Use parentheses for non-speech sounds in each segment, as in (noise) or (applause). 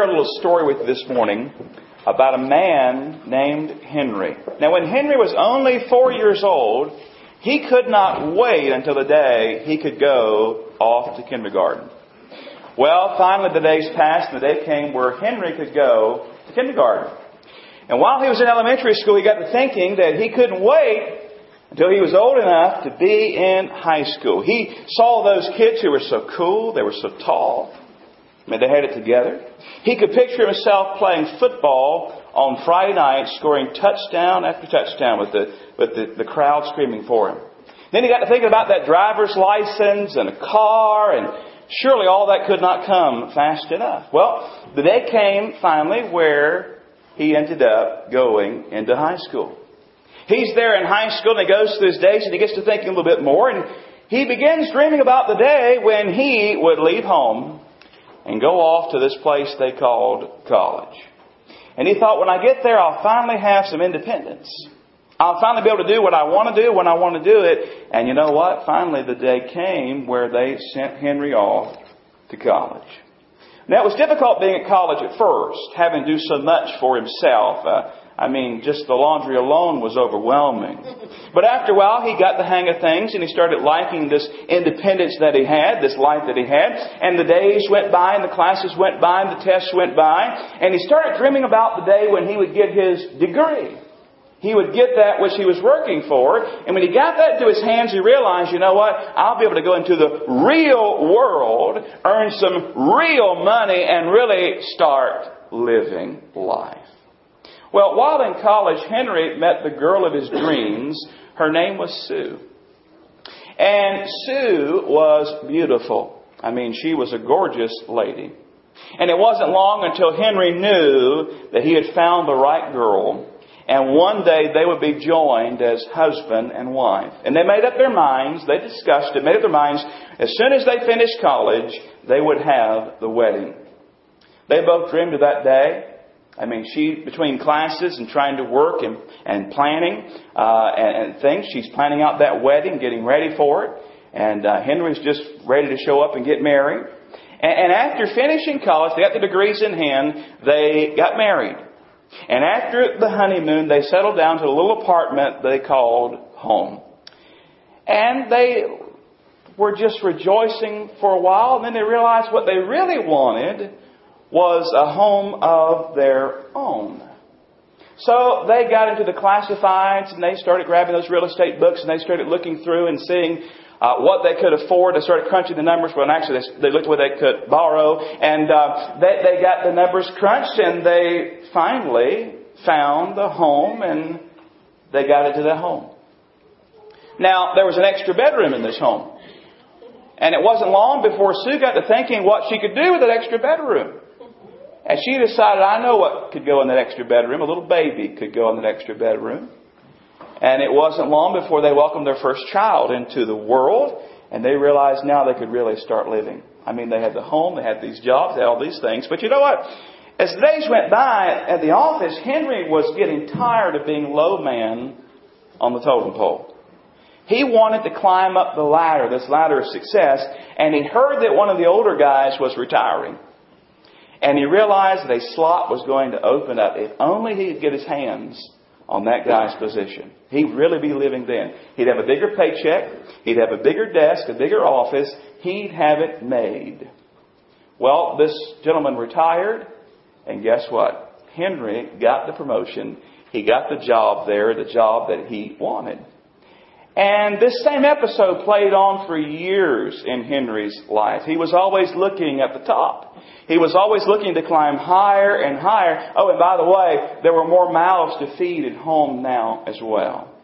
share a little story with you this morning about a man named Henry. Now, when Henry was only four years old, he could not wait until the day he could go off to kindergarten. Well, finally the days passed and the day came where Henry could go to kindergarten. And while he was in elementary school, he got to thinking that he couldn't wait until he was old enough to be in high school. He saw those kids who were so cool, they were so tall. I mean, they had it together. He could picture himself playing football on Friday night, scoring touchdown after touchdown with the, with the, the crowd screaming for him. Then he got to thinking about that driver's license and a car, and surely all that could not come fast enough. Well, the day came finally where he ended up going into high school. He's there in high school and he goes through his days and he gets to thinking a little bit more and he begins dreaming about the day when he would leave home and go off to this place they called college. And he thought, when I get there, I'll finally have some independence. I'll finally be able to do what I want to do when I want to do it. And you know what? Finally, the day came where they sent Henry off to college. Now, it was difficult being at college at first, having to do so much for himself. Uh, I mean, just the laundry alone was overwhelming. (laughs) But after a while, he got the hang of things and he started liking this independence that he had, this life that he had. And the days went by and the classes went by and the tests went by. And he started dreaming about the day when he would get his degree. He would get that which he was working for. And when he got that into his hands, he realized, you know what? I'll be able to go into the real world, earn some real money, and really start living life. Well, while in college, Henry met the girl of his dreams. Her name was Sue. And Sue was beautiful. I mean, she was a gorgeous lady. And it wasn't long until Henry knew that he had found the right girl. And one day they would be joined as husband and wife. And they made up their minds, they discussed it, made up their minds, as soon as they finished college, they would have the wedding. They both dreamed of that day. I mean, she, between classes and trying to work and, and planning uh, and, and things, she's planning out that wedding, getting ready for it. And uh, Henry's just ready to show up and get married. And, and after finishing college, they got the degrees in hand, they got married. And after the honeymoon, they settled down to a little apartment they called home. And they were just rejoicing for a while, and then they realized what they really wanted was a home of their own. So they got into the classifieds and they started grabbing those real estate books and they started looking through and seeing uh, what they could afford. They started crunching the numbers. Well, actually, they, they looked at what they could borrow, and uh, they, they got the numbers crunched, and they finally found the home, and they got into the home. Now, there was an extra bedroom in this home. And it wasn't long before Sue got to thinking what she could do with that extra bedroom. And she decided, I know what could go in that extra bedroom. A little baby could go in that extra bedroom. And it wasn't long before they welcomed their first child into the world, and they realized now they could really start living. I mean, they had the home, they had these jobs, they had all these things. But you know what? As the days went by at the office, Henry was getting tired of being low man on the totem pole. He wanted to climb up the ladder, this ladder of success, and he heard that one of the older guys was retiring. And he realized that a slot was going to open up if only he could get his hands on that guy's position. He'd really be living then. He'd have a bigger paycheck. He'd have a bigger desk, a bigger office. He'd have it made. Well, this gentleman retired, and guess what? Henry got the promotion. He got the job there, the job that he wanted. And this same episode played on for years in Henry's life. He was always looking at the top. He was always looking to climb higher and higher. Oh, and by the way, there were more mouths to feed at home now as well.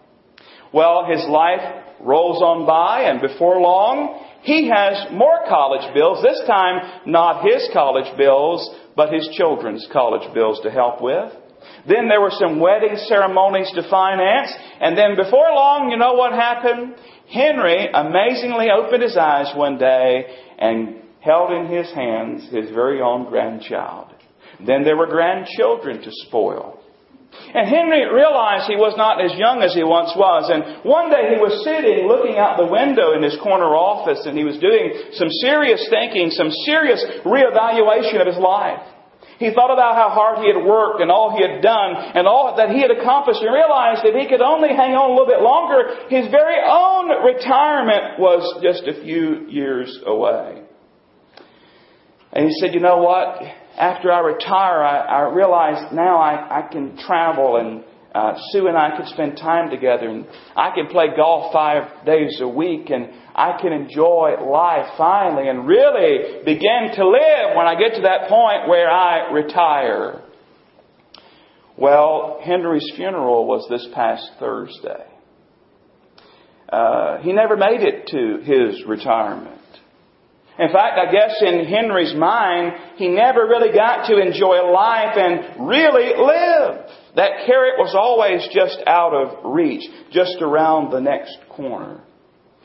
Well, his life rolls on by, and before long, he has more college bills. This time, not his college bills, but his children's college bills to help with. Then there were some wedding ceremonies to finance. And then before long, you know what happened? Henry amazingly opened his eyes one day and held in his hands his very own grandchild. Then there were grandchildren to spoil. And Henry realized he was not as young as he once was. And one day he was sitting looking out the window in his corner office and he was doing some serious thinking, some serious reevaluation of his life. He thought about how hard he had worked and all he had done and all that he had accomplished and realized that he could only hang on a little bit longer. His very own retirement was just a few years away. And he said, you know what? after I retire, I, I realize now I, I can travel and uh, Sue and I can spend time together and I can play golf five days a week and I can enjoy life finally and really begin to live when I get to that point where I retire. Well, Henry's funeral was this past Thursday. Uh, he never made it to his retirement. In fact, I guess in Henry's mind, he never really got to enjoy life and really live. That carrot was always just out of reach, just around the next corner.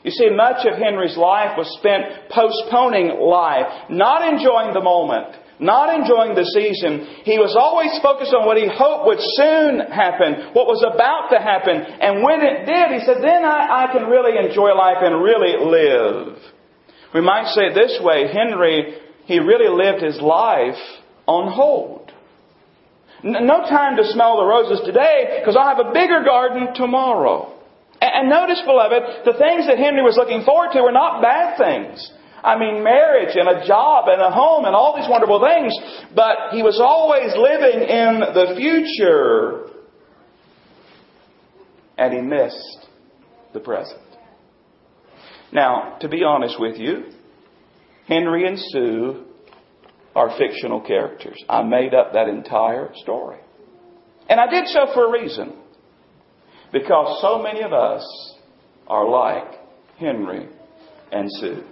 You see, much of Henry's life was spent postponing life, not enjoying the moment, not enjoying the season. He was always focused on what he hoped would soon happen, what was about to happen. And when it did, he said, then I, I can really enjoy life and really live. We might say it this way Henry, he really lived his life on hold. No time to smell the roses today because I'll have a bigger garden tomorrow. And notice, beloved, the things that Henry was looking forward to were not bad things. I mean, marriage and a job and a home and all these wonderful things, but he was always living in the future. And he missed the present. Now, to be honest with you, Henry and Sue are fictional characters. I made up that entire story. And I did so for a reason. Because so many of us are like Henry and Sue.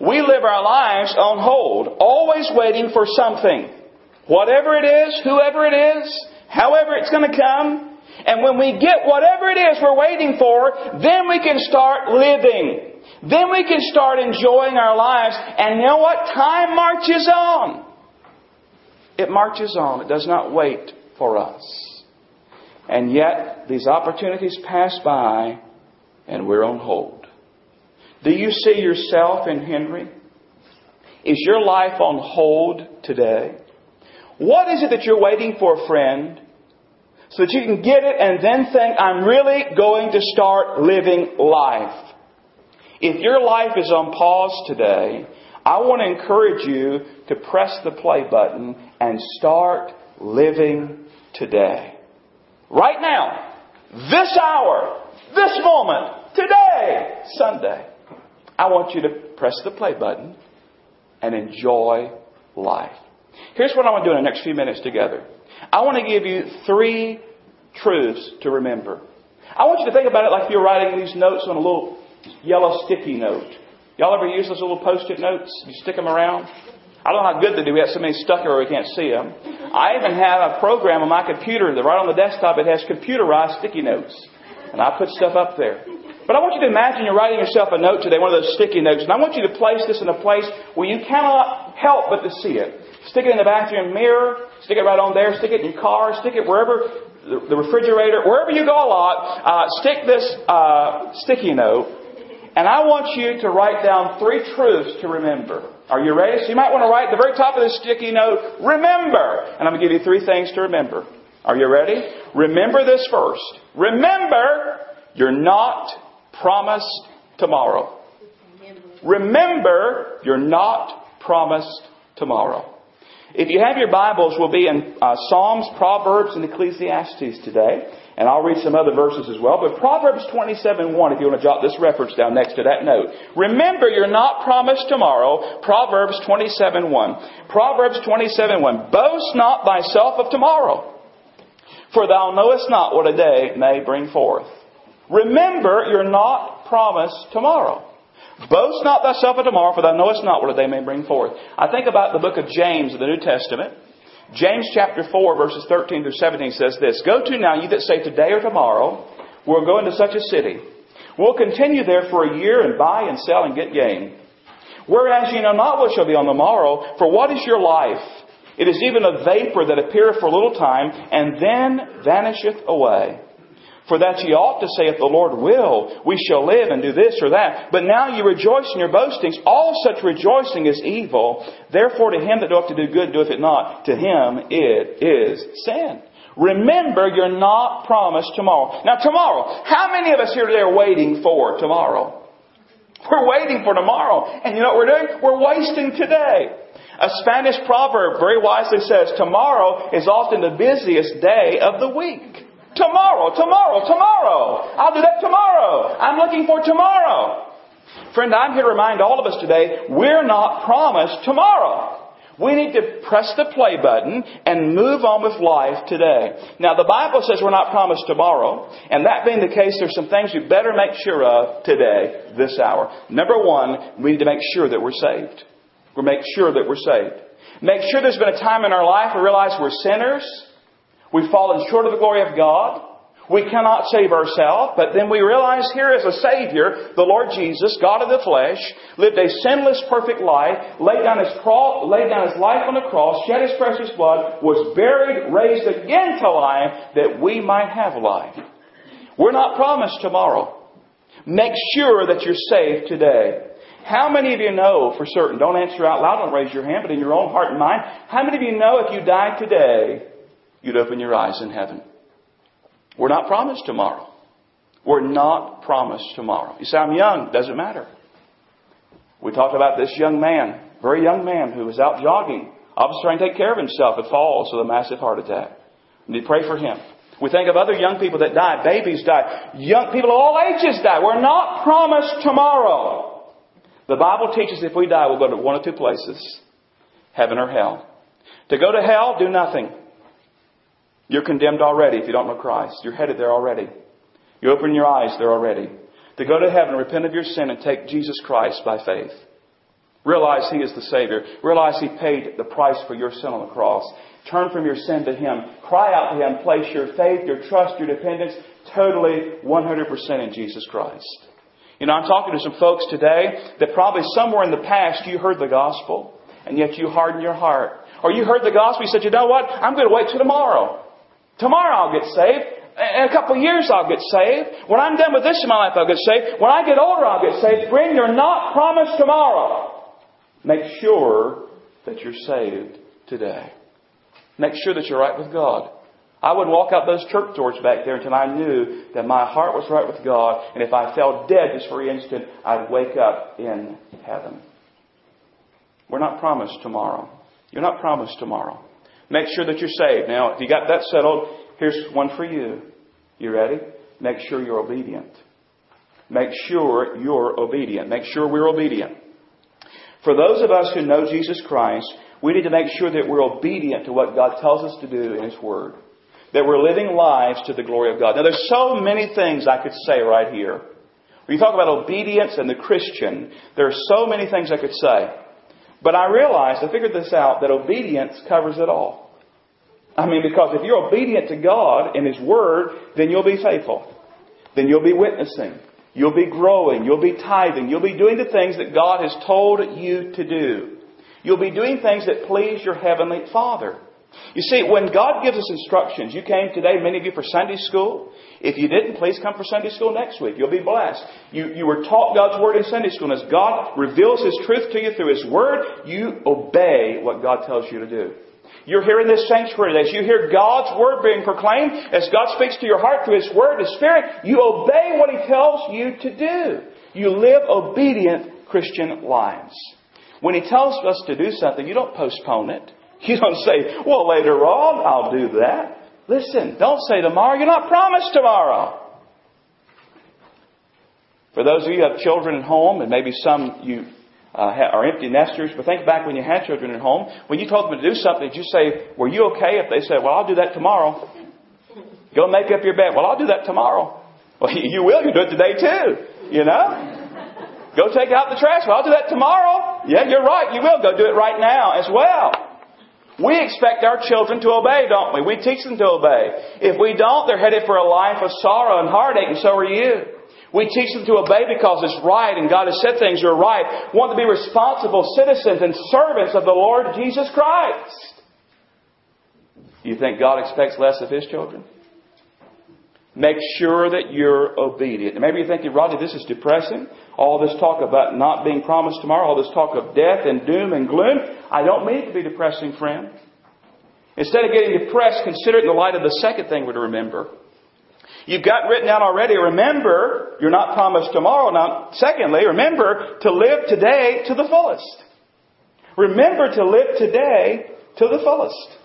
We live our lives on hold, always waiting for something. Whatever it is, whoever it is, however it's going to come. And when we get whatever it is we're waiting for, then we can start living. Then we can start enjoying our lives. And you know what? Time marches on. It marches on. It does not wait for us. And yet, these opportunities pass by and we're on hold. Do you see yourself in Henry? Is your life on hold today? What is it that you're waiting for, friend? So that you can get it and then think, I'm really going to start living life. If your life is on pause today, I want to encourage you to press the play button and start living today. Right now, this hour, this moment, today, Sunday. I want you to press the play button and enjoy life. Here's what I want to do in the next few minutes together. I want to give you three truths to remember. I want you to think about it like you're writing these notes on a little yellow sticky note. Y'all ever use those little post-it notes? You stick them around? I don't know how good they do. We have so many stuck here we can't see them. I even have a program on my computer that right on the desktop it has computerized sticky notes. And I put stuff up there. But I want you to imagine you're writing yourself a note today, one of those sticky notes, and I want you to place this in a place where you cannot help but to see it. Stick it in the bathroom mirror, stick it right on there, stick it in your car, stick it wherever, the refrigerator, wherever you go a lot, uh, stick this uh, sticky note and I want you to write down three truths to remember. Are you ready? So you might want to write at the very top of this sticky note, remember. And I'm going to give you three things to remember. Are you ready? Remember this first. Remember, you're not promised tomorrow. Remember, you're not promised tomorrow. If you have your Bibles, we'll be in uh, Psalms, Proverbs, and Ecclesiastes today. And I'll read some other verses as well. But Proverbs 27 1, if you want to jot this reference down next to that note. Remember, you're not promised tomorrow. Proverbs 27 1. Proverbs 27 1. Boast not thyself of tomorrow, for thou knowest not what a day may bring forth. Remember, you're not promised tomorrow. Boast not thyself of tomorrow, for thou knowest not what a day may bring forth. I think about the book of James of the New Testament. James chapter 4 verses 13 through 17 says this, Go to now, you that say today or tomorrow, we'll go into such a city. We'll continue there for a year and buy and sell and get gain. Whereas ye know not what shall be on the morrow, for what is your life? It is even a vapor that appeareth for a little time, and then vanisheth away. For that ye ought to say, if the Lord will, we shall live and do this or that. But now ye rejoice in your boastings. All such rejoicing is evil. Therefore to him that doeth to do good doeth it not. To him it is sin. Remember, you're not promised tomorrow. Now tomorrow, how many of us here today are waiting for tomorrow? We're waiting for tomorrow. And you know what we're doing? We're wasting today. A Spanish proverb very wisely says, tomorrow is often the busiest day of the week. Tomorrow, tomorrow, tomorrow. I'll do that tomorrow. I'm looking for tomorrow. Friend, I'm here to remind all of us today, we're not promised tomorrow. We need to press the play button and move on with life today. Now, the Bible says we're not promised tomorrow, and that being the case, there's some things you better make sure of today, this hour. Number one, we need to make sure that we're saved. We make sure that we're saved. Make sure there's been a time in our life we realize we're sinners. We've fallen short of the glory of God. We cannot save ourselves, but then we realize here is a Savior, the Lord Jesus, God of the flesh, lived a sinless, perfect life, laid down his, cross, laid down his life on the cross, shed his precious blood, was buried, raised again to life, that we might have life. We're not promised tomorrow. Make sure that you're saved today. How many of you know for certain, don't answer out loud, don't raise your hand, but in your own heart and mind, how many of you know if you died today, you'd open your eyes in heaven? We're not promised tomorrow. We're not promised tomorrow. You say, I'm young. Doesn't matter. We talked about this young man, very young man who was out jogging, obviously trying to take care of himself, but falls with a massive heart attack. And we pray for him. We think of other young people that died. Babies died. Young people of all ages died. We're not promised tomorrow. The Bible teaches if we die, we'll go to one of two places heaven or hell. To go to hell, do nothing. You're condemned already if you don't know Christ. You're headed there already. You open your eyes there already. To go to heaven, repent of your sin, and take Jesus Christ by faith. Realize He is the Savior. Realize He paid the price for your sin on the cross. Turn from your sin to Him. Cry out to Him. Place your faith, your trust, your dependence totally 100% in Jesus Christ. You know, I'm talking to some folks today that probably somewhere in the past you heard the gospel and yet you hardened your heart. Or you heard the gospel, you said, you know what? I'm going to wait till tomorrow. Tomorrow I'll get saved. In a couple of years I'll get saved. When I'm done with this in my life I'll get saved. When I get older I'll get saved. Friend, you're not promised tomorrow. Make sure that you're saved today. Make sure that you're right with God. I wouldn't walk out those church doors back there until I knew that my heart was right with God, and if I fell dead just for an instant, I'd wake up in heaven. We're not promised tomorrow. You're not promised tomorrow. Make sure that you're saved. Now, if you got that settled, here's one for you. You ready? Make sure you're obedient. Make sure you're obedient. Make sure we're obedient. For those of us who know Jesus Christ, we need to make sure that we're obedient to what God tells us to do in His Word that we're living lives to the glory of God. Now, there's so many things I could say right here. When you talk about obedience and the Christian, there are so many things I could say. But I realized, I figured this out, that obedience covers it all. I mean, because if you're obedient to God and His Word, then you'll be faithful. Then you'll be witnessing. You'll be growing. You'll be tithing. You'll be doing the things that God has told you to do. You'll be doing things that please your Heavenly Father. You see, when God gives us instructions, you came today, many of you, for Sunday school. If you didn't, please come for Sunday school next week. You'll be blessed. You, you were taught God's Word in Sunday school, and as God reveals His truth to you through His Word, you obey what God tells you to do. You're here in this sanctuary today. As you hear God's Word being proclaimed, as God speaks to your heart through His Word, His Spirit, you obey what He tells you to do. You live obedient Christian lives. When He tells us to do something, you don't postpone it. You don't say, well, later on I'll do that. Listen, don't say tomorrow. You're not promised tomorrow. For those of you who have children at home, and maybe some you uh, are empty nesters, but think back when you had children at home. When you told them to do something, did you say, were you okay? If they said, well, I'll do that tomorrow. Go make up your bed. Well, I'll do that tomorrow. (laughs) Well, you will. You do it today too. You know? Go take out the trash. Well, I'll do that tomorrow. Yeah, you're right. You will. Go do it right now as well. We expect our children to obey, don't we? We teach them to obey. If we don't, they're headed for a life of sorrow and heartache, and so are you. We teach them to obey because it's right and God has said things are right. Want to be responsible citizens and servants of the Lord Jesus Christ. You think God expects less of His children? Make sure that you're obedient. And maybe you're thinking, Rodney, this is depressing. All this talk about not being promised tomorrow, all this talk of death and doom and gloom. I don't mean it to be depressing, friend. Instead of getting depressed, consider it in the light of the second thing we're to remember. You've got written down already, remember, you're not promised tomorrow. Now, secondly, remember to live today to the fullest. Remember to live today to the fullest.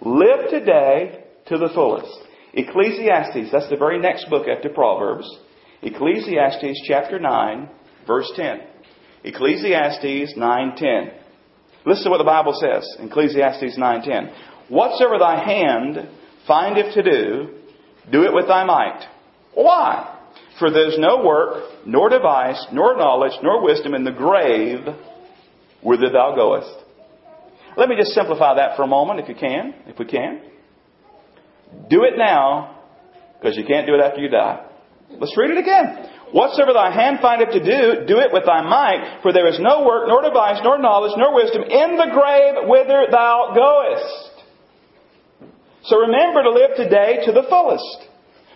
Live today to the fullest. Ecclesiastes, that's the very next book after Proverbs. Ecclesiastes chapter 9, verse 10. Ecclesiastes 9:10. Listen to what the Bible says Ecclesiastes 9:10. Whatsoever thy hand findeth to do, do it with thy might. Why? For there's no work, nor device, nor knowledge, nor wisdom in the grave whither thou goest. Let me just simplify that for a moment, if you can, if we can. Do it now, because you can't do it after you die. Let's read it again. Whatsoever thy hand findeth to do, do it with thy might, for there is no work, nor device, nor knowledge, nor wisdom in the grave whither thou goest. So remember to live today to the fullest.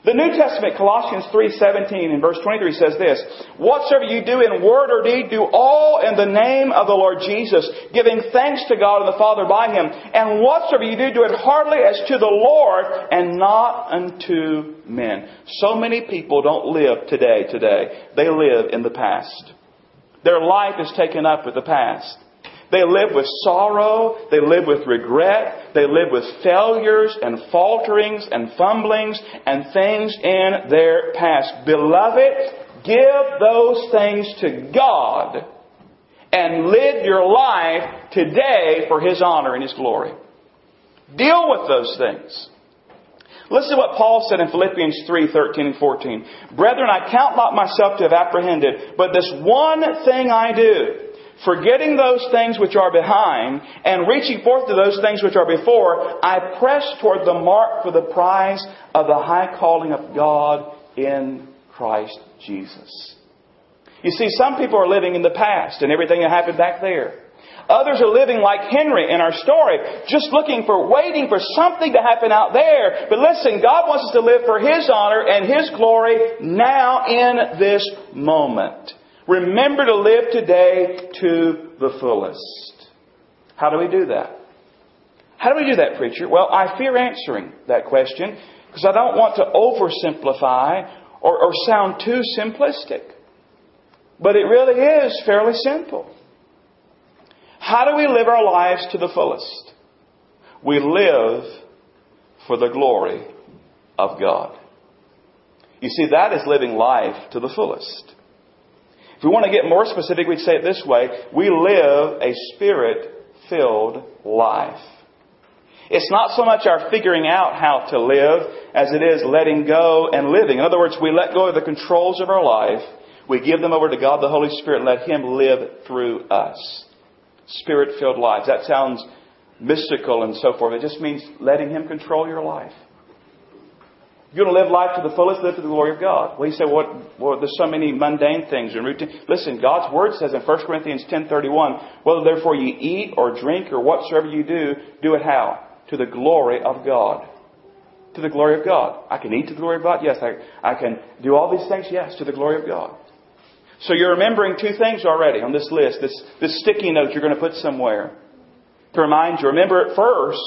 The New Testament, Colossians 3.17 and verse 23 says this, Whatsoever you do in word or deed, do all in the name of the Lord Jesus, giving thanks to God and the Father by Him. And whatsoever you do, do it heartily as to the Lord and not unto men. So many people don't live today, today. They live in the past. Their life is taken up with the past. They live with sorrow. They live with regret. They live with failures and falterings and fumblings and things in their past. Beloved, give those things to God and live your life today for His honor and His glory. Deal with those things. Listen to what Paul said in Philippians 3, 13 and 14. Brethren, I count not myself to have apprehended, but this one thing I do forgetting those things which are behind and reaching forth to those things which are before, I press toward the mark for the prize of the high calling of God in Christ Jesus. You see, some people are living in the past and everything that happened back there. Others are living like Henry in our story, just looking for, waiting for something to happen out there. But listen, God wants us to live for His honor and His glory now in this moment. Remember to live today to the fullest. How do we do that? How do we do that, preacher? Well, I fear answering that question because I don't want to oversimplify or, or sound too simplistic. But it really is fairly simple. How do we live our lives to the fullest? We live for the glory of God. You see, that is living life to the fullest. If we want to get more specific, we'd say it this way we live a spirit filled life. It's not so much our figuring out how to live as it is letting go and living. In other words, we let go of the controls of our life. We give them over to God the Holy Spirit and let Him live through us. Spirit filled lives. That sounds mystical and so forth. It just means letting Him control your life. You're going to live life to the fullest, live to the glory of God. Well, you say, what, well, there's so many mundane things and routine. Listen, God's Word says in 1 Corinthians 10.31, whether therefore you eat or drink or whatsoever you do, do it how? To the glory of God. To the glory of God. I can eat to the glory of God? Yes. I, I can do all these things? Yes, to the glory of God. So you're remembering two things already on this list, this, this sticky note you're going to put somewhere. To remind you, remember at first,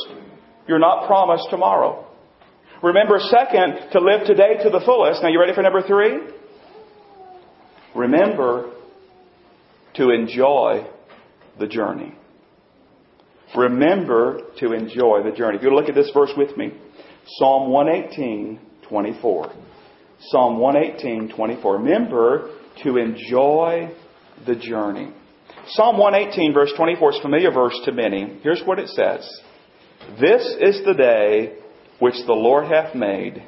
you're not promised tomorrow. Remember, second, to live today to the fullest. Now, you ready for number three? Remember to enjoy the journey. Remember to enjoy the journey. If you look at this verse with me, Psalm 118, 24. Psalm 118, 24. Remember to enjoy the journey. Psalm 118, verse 24 is a familiar verse to many. Here's what it says This is the day which the Lord hath made,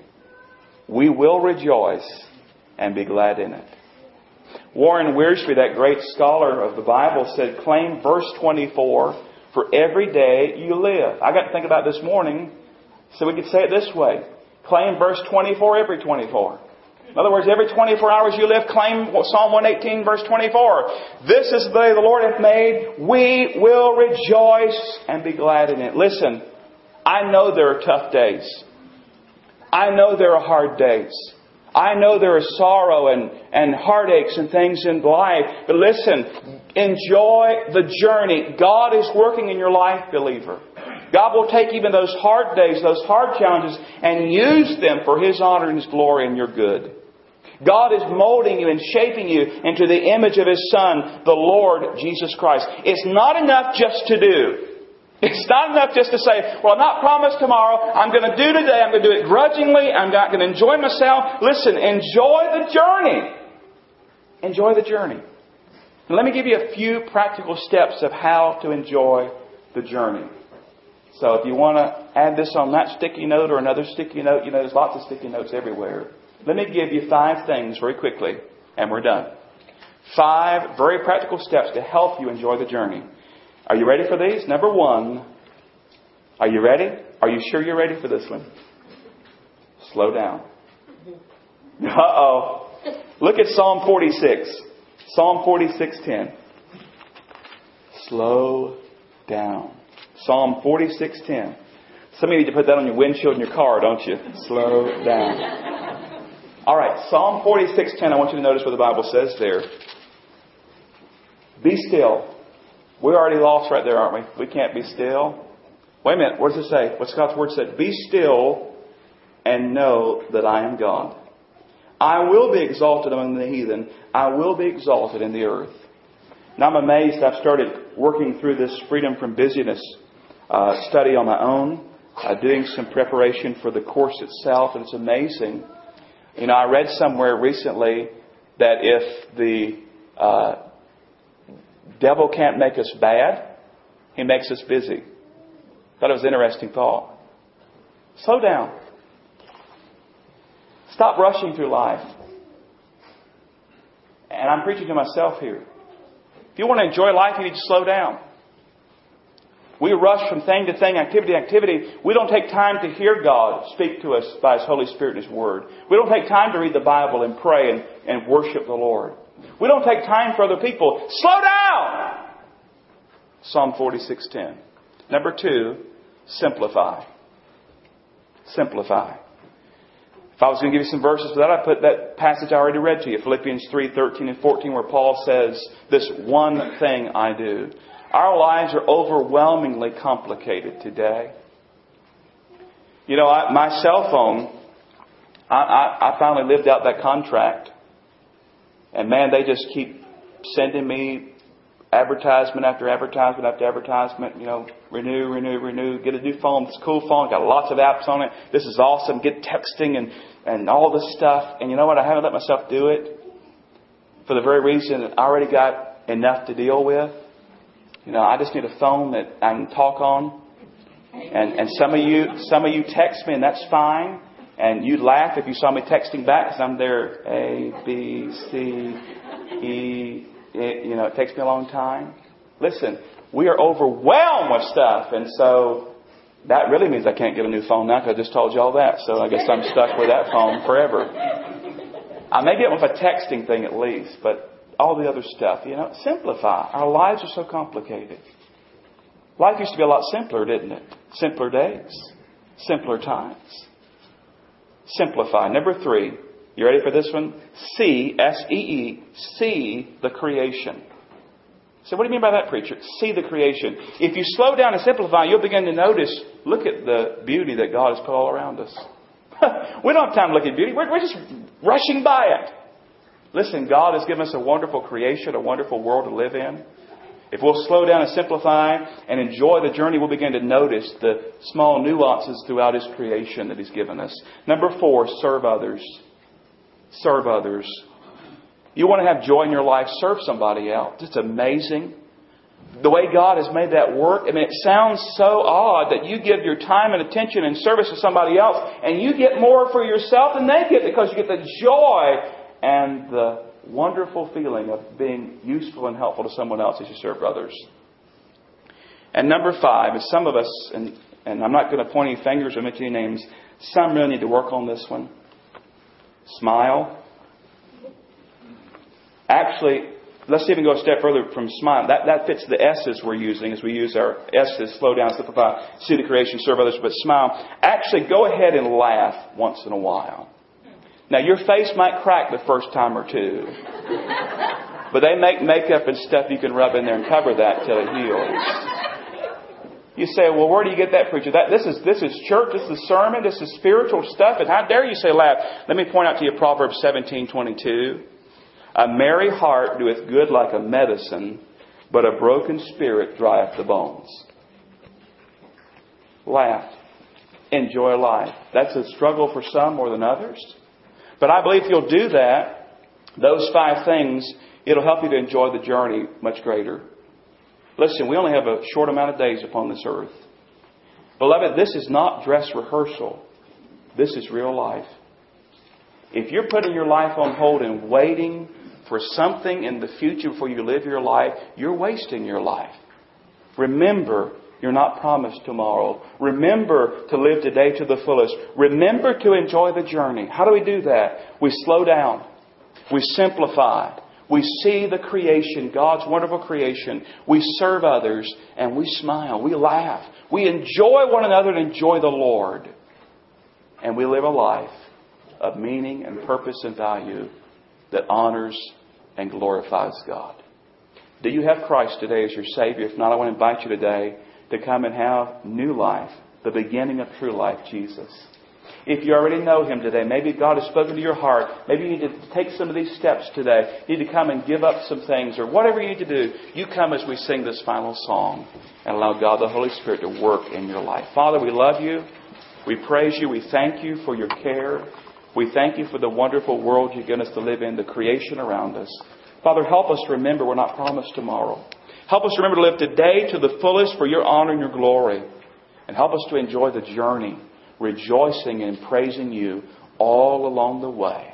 we will rejoice and be glad in it. Warren Wiersbe, that great scholar of the Bible, said, claim verse 24 for every day you live. I got to think about this morning, so we could say it this way. Claim verse 24 every 24. In other words, every 24 hours you live, claim Psalm 118 verse 24. This is the day the Lord hath made. We will rejoice and be glad in it. Listen, I know there are tough days. I know there are hard days. I know there is sorrow and, and heartaches and things in life. But listen, enjoy the journey. God is working in your life, believer. God will take even those hard days, those hard challenges, and use them for His honor and His glory and your good. God is molding you and shaping you into the image of His Son, the Lord Jesus Christ. It's not enough just to do. It's not enough just to say, well, I'm not promised tomorrow. I'm going to do today. I'm going to do it grudgingly. I'm not going to enjoy myself. Listen, enjoy the journey. Enjoy the journey. And let me give you a few practical steps of how to enjoy the journey. So if you want to add this on that sticky note or another sticky note, you know, there's lots of sticky notes everywhere. Let me give you five things very quickly, and we're done. Five very practical steps to help you enjoy the journey. Are you ready for these? Number one, are you ready? Are you sure you're ready for this one? Slow down. Uh oh. Look at Psalm 46. Psalm 46:10. Slow down. Psalm 46:10. Some of you need to put that on your windshield in your car, don't you? Slow down. All right, Psalm 46:10. I want you to notice what the Bible says there. Be still we're already lost right there, aren't we? We can't be still. Wait a minute. What does it say? What's God's word said? Be still and know that I am God. I will be exalted among the heathen. I will be exalted in the earth. Now I'm amazed. I've started working through this freedom from busyness uh, study on my own, uh, doing some preparation for the course itself, and it's amazing. You know, I read somewhere recently that if the uh, devil can't make us bad, he makes us busy. Thought it was an interesting thought. Slow down. Stop rushing through life. And I'm preaching to myself here. If you want to enjoy life, you need to slow down. We rush from thing to thing, activity to activity. We don't take time to hear God speak to us by His Holy Spirit and His Word. We don't take time to read the Bible and pray and, and worship the Lord. We don't take time for other people. Slow down! Psalm 46:10. Number 2, simplify. Simplify. If I was going to give you some verses for that, I'd put that passage I already read to you, Philippians 3:13 and 14, where Paul says, This one thing I do. Our lives are overwhelmingly complicated today. You know, I, my cell phone, I, I, I finally lived out that contract. And man, they just keep sending me advertisement after advertisement after advertisement. You know, renew, renew, renew. Get a new phone. It's a cool phone. Got lots of apps on it. This is awesome. Get texting and and all this stuff. And you know what? I haven't let myself do it for the very reason that I already got enough to deal with. You know, I just need a phone that I can talk on. And and some of you some of you text me, and that's fine. And you'd laugh if you saw me texting back because I'm there A, B, C, E. It, you know, it takes me a long time. Listen, we are overwhelmed with stuff. And so that really means I can't get a new phone now because I just told you all that. So I guess I'm stuck with that phone forever. I may get with a texting thing at least, but all the other stuff, you know, simplify. Our lives are so complicated. Life used to be a lot simpler, didn't it? Simpler days, simpler times. Simplify. Number three, you ready for this one? See, S E E, see the creation. So, what do you mean by that, preacher? See the creation. If you slow down and simplify, you'll begin to notice look at the beauty that God has put all around us. (laughs) we don't have time to look at beauty, we're, we're just rushing by it. Listen, God has given us a wonderful creation, a wonderful world to live in. If we'll slow down and simplify and enjoy the journey, we'll begin to notice the small nuances throughout His creation that He's given us. Number four, serve others. Serve others. You want to have joy in your life, serve somebody else. It's amazing. The way God has made that work, I mean, it sounds so odd that you give your time and attention and service to somebody else, and you get more for yourself than they get because you get the joy and the wonderful feeling of being useful and helpful to someone else as you serve others. And number five is some of us, and, and I'm not going to point any fingers or mention any names, some really need to work on this one. Smile. Actually, Let's even go a step further from smile. That, that fits the S's we're using as we use our S's, slow down, simplify, see the creation, serve others, but smile. Actually, go ahead and laugh once in a while. Now, your face might crack the first time or two, but they make makeup and stuff you can rub in there and cover that till it heals. You say, well, where do you get that, preacher? That, this is, this is church, this is sermon, this is spiritual stuff, and how dare you say laugh? Let me point out to you Proverbs 17, 22. A merry heart doeth good like a medicine, but a broken spirit drieth the bones. Laugh. Enjoy life. That's a struggle for some more than others. But I believe if you'll do that, those five things, it'll help you to enjoy the journey much greater. Listen, we only have a short amount of days upon this earth. Beloved, this is not dress rehearsal. This is real life. If you're putting your life on hold and waiting for something in the future before you live your life, you're wasting your life. Remember, you're not promised tomorrow. Remember to live today to the fullest. Remember to enjoy the journey. How do we do that? We slow down. We simplify. We see the creation, God's wonderful creation. We serve others and we smile. We laugh. We enjoy one another and enjoy the Lord. And we live a life of meaning and purpose and value that honors and glorifies God. Do you have Christ today as your Savior? If not, I want to invite you today to come and have new life, the beginning of true life, Jesus. If you already know Him today, maybe God has spoken to your heart. Maybe you need to take some of these steps today. You need to come and give up some things or whatever you need to do. You come as we sing this final song and allow God the Holy Spirit to work in your life. Father, we love you. We praise you. We thank you for your care. We thank you for the wonderful world you've given us to live in, the creation around us. Father, help us remember we're not promised tomorrow. Help us remember to live today to the fullest for your honor and your glory. And help us to enjoy the journey rejoicing and praising you all along the way.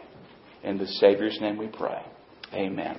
In the Savior's name we pray. Amen.